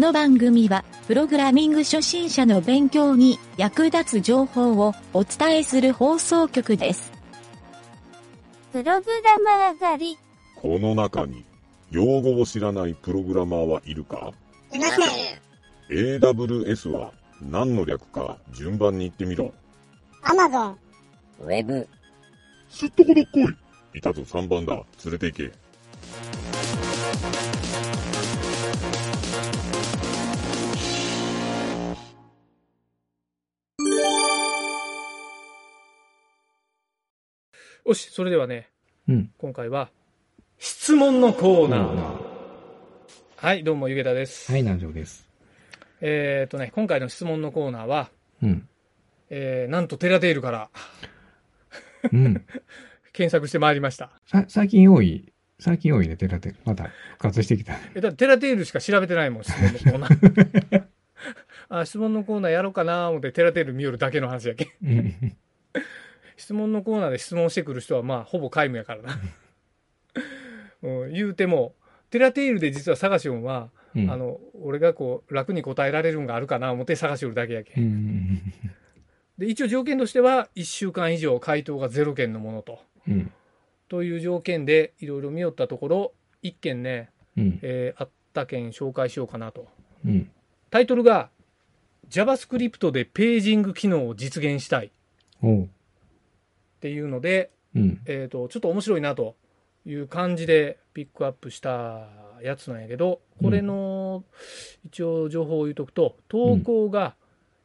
の番組は、プログラミング初心者の勉強に役立つ情報をお伝えする放送局です。プログラマー狩り。この中に、用語を知らないプログラマーはいるか？いません。?AWS は何の略か順番に言ってみろ。アマゾン。ウェブ、すっとこどっこい。いたぞ3番だ。連れて行け。よし、それではね、うん。今回は、質問のコーナー。はい、どうも、ゆげたです。はい、南條です。えっ、とね、今回の質問のコーナーは、うん。えー、なんとテラテールからうん。検索してまいりました。さ、最近多い、最近多いね、テラテ。また復活してきたね。え、だってテラテールしか調べてないもん、質問のコーナー。あ、質問のコーナーやろうかな思ってテラテール見よるだけの話やけん。質問のコーナーで質問してくる人はまあほぼ皆無やからな、うん、言うてもテラテールで実は探しよんは、うんあの俺がこう楽に答えられるんがあるかな思って探しよるだけやけ、、うんん。で一応条件としては1週間以上回答が0件のものとうん。という条件でいろいろ見よったところ1件ね、うん。えーあった件紹介しようかなとうん。タイトルが JavaScript でページング機能を実現したいっ。ていうのでうん。えー、とちょっと面白いなという感じでピックアップしたやつなんやけどこれの一応情報を言うとくと投稿が、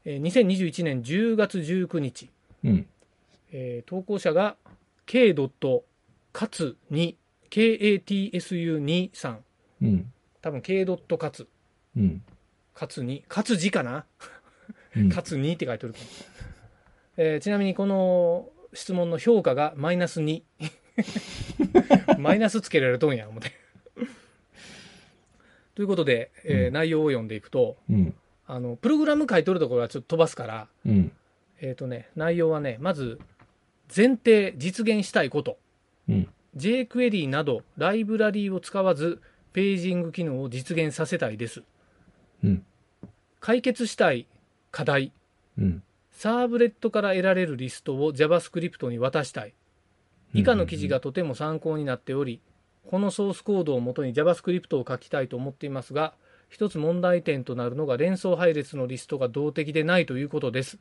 えー2021年10月19日、うん。えー投稿者が K. かつ2 KATSU2 さんうん。多分 K. かつうん。かつ2かつ字かな？うん。かつ2って書いてるけど、えーちなみにこの質問の評価がマイナス2 マイナスつけられとんや思ってということで、えーうん内容を読んでいくとうん。あのプログラム書いとるところはちょっと飛ばすからうん。えっ、とね内容はねまず前提実現したいことうん。jQuery などライブラリーを使わずページング機能を実現させたいですうん。解決したい課題うん。サーブレットから得られるリストを JavaScript に渡したい。以下の記事がとても参考になっており、このソースコードをもとに JavaScript を書きたいと思っていますが、一つ問題点となるのが連想配列のリストが動的でないということです。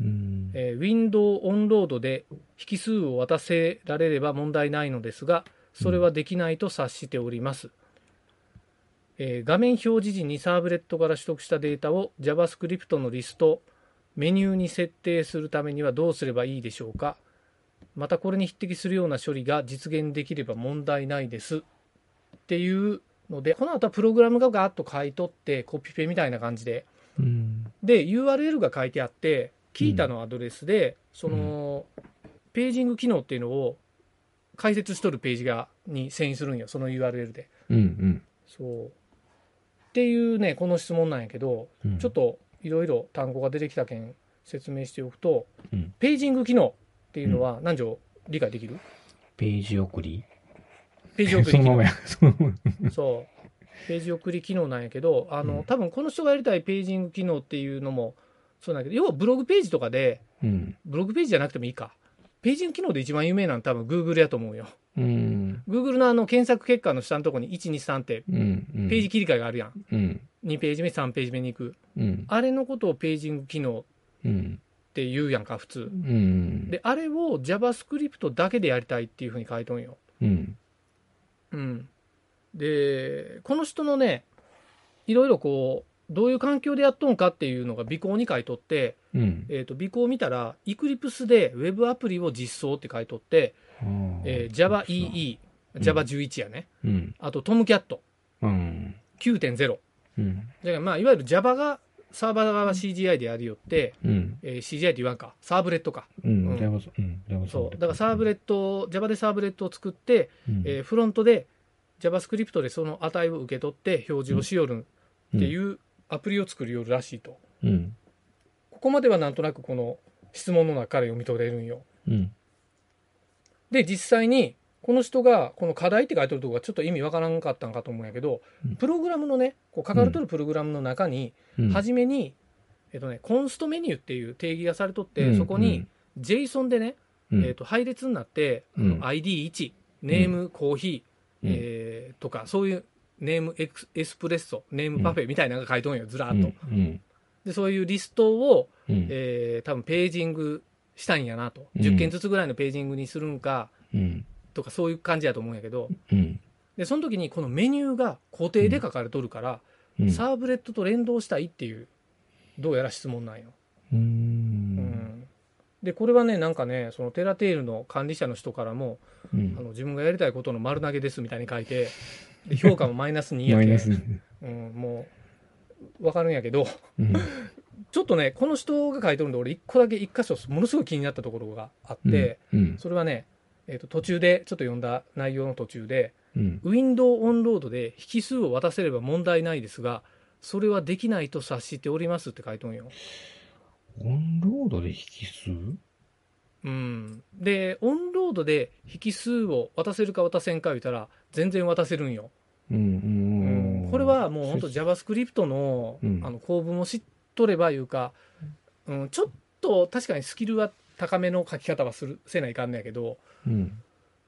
うん。えー、ウィンドウオンロードで引数を渡せられれば問題ないのですが、それはできないと察しております。えー画面表示時にサーブレットから取得したデータを JavaScript のリスト、メニューに設定するためにはどうすればいいでしょうか？またこれに匹敵するような処理が実現できれば問題ないです。っていうので、この後はプログラムがガーッと書いとって、コピペみたいな感じでうん。で URL が書いてあってキータのアドレスで、その、ページング機能っていうのを解説しとるページがに遷移するんよその URL でうん。そうっていうねこの質問なんやけど、うん。ちょっといろいろ単語が出てきたけん説明しておくと、うんページング機能っていうのは何条理解できる？ページ送りページ送り機能 そう。ページ送り機能なんやけど、あの、うん多分この人がやりたいページング機能っていうのもそうなんやけど、要はブログページとかで、うん。ブログページじゃなくてもいいか。ページング機能で一番有名なの多分 Google やと思うよ。うん。Google のあの検索結果の下のところに1、2、3って。ページ切り替えがあるやん。うん。2ページ目、3ページ目に行く。うん。あれのことをページング機能っうん。て言うやんか、普通う。ん。で、あれを JavaScript だけでやりたいっていうふうに書いとんよ。うん。うん。で、この人のね、いろいろこう、どういう環境でやっとんかっていうのが尾行に書いとって、うん。えー、と尾行を見たら、Eclipse で Web アプリを実装って書いとって、えー JavaEE、Java11 やね。うん。あと Tomcat うん。9.0。うん。だからまあ、いわゆる Java がサーバー側は CGI でやるよって、うん。えー CGI って言わんか、サーブレットか。うん。うんそう。だからサーブレット、Java でサーブレットを作って、うんえーフロントで JavaScript でその値を受け取って表示をしよるっていうアプリを作りよるらしいと。うん。ここまではなんとなくこの質問の中から読み取れるんよ。うん。で、実際にこの人がこの課題って書いてるとこがちょっと意味わからんかったんかと思うんやけど、うん。プログラムのねこう書かれてるプログラムの中に、うん。初めに、えっとね、コンストメニューっていう定義がされとって、うん。そこに JSON でね、うん。えっと配列になって、うん。ID1 ネームコーヒー、うん。えーとかそういうネームエクスエスプレッソネームパフェみたいなのが書いとんよずらーっと、うんでそういうリストを、うん。えー多分ページングしたいんやなと、うん。10件ずつぐらいのページングにするんかうん。とかそういう感じやと思うんやけど。うん。でその時にこのメニューが固定で書かれとるから、うん。サーブレットと連動したいっていうどうやら質問なんよ。ううん。ん。でこれはねなんかねそのテラテールの管理者の人からもうん。あの自分がやりたいことの丸投げですみたいに書いて で評価もマイナス2やけうん、もう分かるんやけどうん。ちょっとねこの人が書いてるんで俺一個だけ一箇所ものすごい気になったところがあって、うん。それはね、えー、と途中でちょっと読んだ内容の途中でうん。ウィンドウオンロードで引数を渡せれば問題ないですがそれはできないと察しておりますって書いとんよ。オンロードで引数？うん、でオンロードで引数を渡せるか渡せんか言ったら全然渡せるんよ。うんうんうんこれはもう本当 JavaScript の,、うん。あの構文を知っとればいうか、うん、ちょっと確かにスキルは高めの書き方はするせないかんねやけどうん。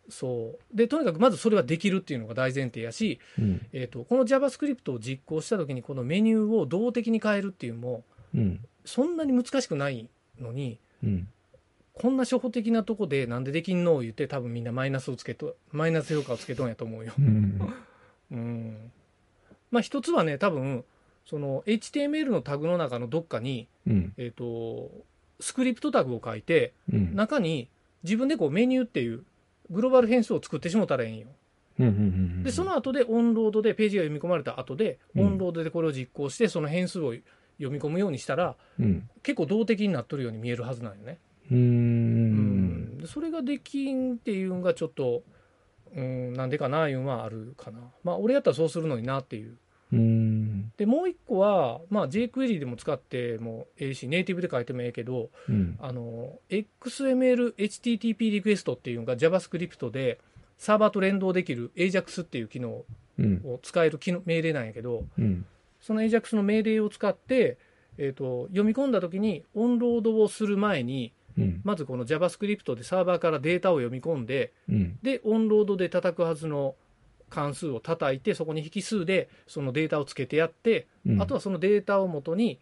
そう。でとにかくまずそれはできるっていうのが大前提やし、うん。えー、とこの JavaScript を実行した時にこのメニューを動的に変えるっていうのもうん。そんなに難しくないのにうん。こんな初歩的なとこでなんでできんの言って多分みんなマイナスをつけとマイナス評価をつけとんやと思うよ。うん。うんまあ一つはね多分その HTML のタグの中のどっかに、うん。えー、とスクリプトタグを書いてうん。中に自分でこうメニューっていうグローバル変数を作ってしもたらええんよ。でその後でオンロードでページが読み込まれた後でうん。オンロードでこれを実行してその変数を読み込むようにしたらうん。結構動的になっとるように見えるはずなんよね。ううん。それができんっていうのがちょっとうんなんでかないうのはあるかな。まあ俺やったらそうするのになっていう。うんでもう一個は、まあ、jQuery でも使ってもええしネイティブで書いてもええけどうんあの XML、HTTP リクエストっていうのが JavaScript でサーバーと連動できる AJAX っていう機能うんを使える機能命令なんやけどうんその AJAX の命令を使って、えー、と読み込んだ時にオンロードをする前にうん。まずこの JavaScript でサーバーからデータを読み込んでうん。でオンロードで叩くはずの関数を叩いてそこに引数でそのデータをつけてやってうん。あとはそのデータをもとに、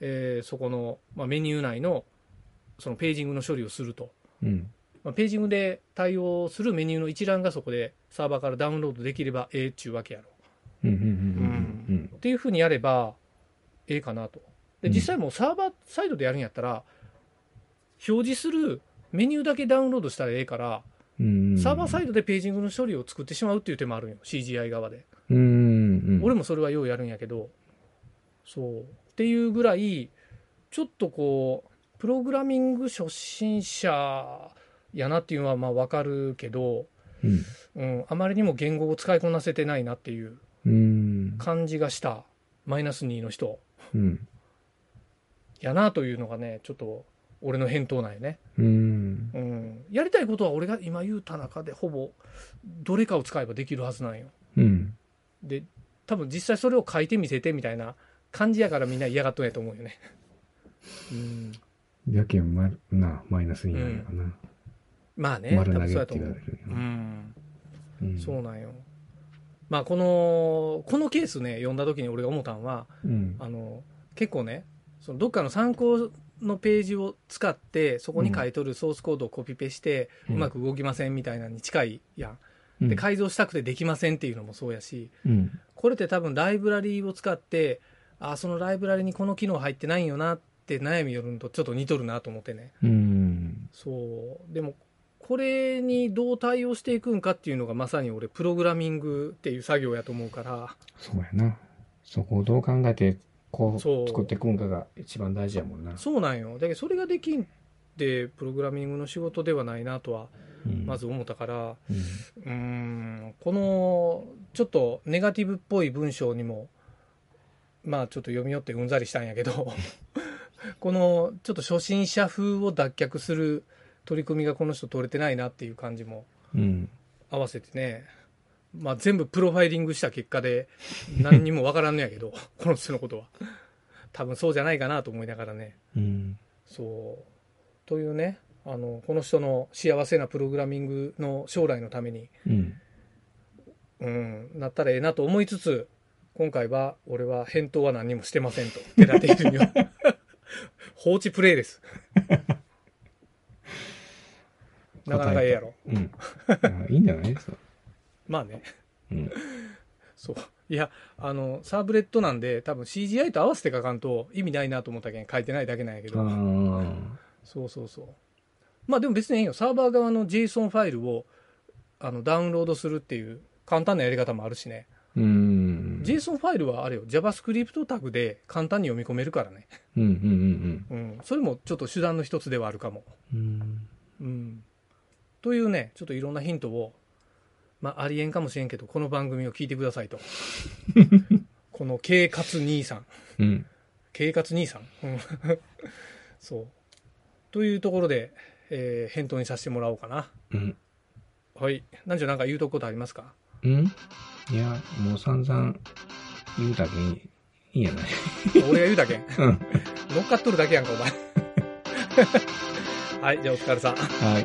えーそこの、まあ、メニュー内のそのページングの処理をすると、うん。まあ、ページングで対応するメニューの一覧がそこでサーバーからダウンロードできればええっちゅうわけやろ。っていうふうにやればええかなと。でうん。実際もうサーバーサイドでやるんやったら表示するメニューだけダウンロードしたらええからサーバーサイドでページングの処理を作ってしまうっていう手もあるんよ CGI 側で。うんうん。俺もそれはようやるんやけど。そう。っていうぐらいちょっとこうプログラミング初心者やなっていうのはまあ分かるけど、うん。うん、あまりにも言語を使いこなせてないなっていううん。感じがした。マイナス2の人。うん。やなというのがねちょっと俺の返答なんよね、うん。うん、やりたいことは俺が今言うた中でほぼどれかを使えばできるはずなんよ。うん。で多分実際それを書いてみせてみたいな感じやからみんな嫌がっとんやと思うよね。うん、やけんまなマイナスになるかな。まあね、多丸投分そうやと思う。うん、うん。そうなんよ。まあこのこのケースね読んだ時に俺が思ったんはうん。あの結構ねそのどっかの参考のページを使ってそこに書いとるソースコードをコピペして、ううんまく動きませんみたいなのに近いやん。うん。で改造したくてできませんっていうのもそうやし、うん。これって多分ライブラリーを使ってあそのライブラリにこの機能入ってないんよなって悩みよるのとちょっと似とるなと思ってね。うん。そう。でもこれにどう対応していくんかっていうのがまさに俺プログラミングっていう作業やと思うから。そうやな。そこをどう考えてこう作っていくんかが一番大事やもんな。そうなんよ。だけどそれができんってプログラミングの仕事ではないなとはうん。まず思ったからうん。うーんこのちょっとネガティブっぽい文章にもまあちょっと読み寄ってうんざりしたんやけど このちょっと初心者風を脱却する取り組みがこの人取れてないなっていう感じもうん。合わせてね、まあ、全部プロファイリングした結果で何にもわからんのやけど この人のことは多分そうじゃないかなと思いながらねうん。そうというねあのこの人の幸せなプログラミングの将来のために、うん。うん、なったらええなと思いつつ今回は俺は返答は何にもしてませんとテラテールには 放置プレイですなかなかええやろうん。あいいんじゃないそう。まあねうん。そう。いや、あの、サーブレットなんで、多分 CGI と合わせて書かんと意味ないなと思ったけん書いてないだけなんやけあど。あ。そうそうそう。まあでも別にいいよ。サーバー側の JSON ファイルをあのダウンロードするっていう簡単なやり方もあるしね。うん。JSON ファイルはあれよ。JavaScript タグで簡単に読み込めるからね。うんうんうんうん。それもちょっと手段の一つではあるかも。うん。うん。というね、ちょっといろんなヒントを、まあ、ありえんかもしれんけど、この番組を聞いてくださいと。この、K 活兄さん。うん。K 活兄さん？うん そう。というところで、えー返答にさせてもらおうかな。うん。はい。なんじゃなんか言うとくことありますか？うん？いや、もう散々言うだけいいんやない 俺が言うだけ？うん。乗っかっとるだけやんか、お前。はい。じゃあお疲れさん。はい。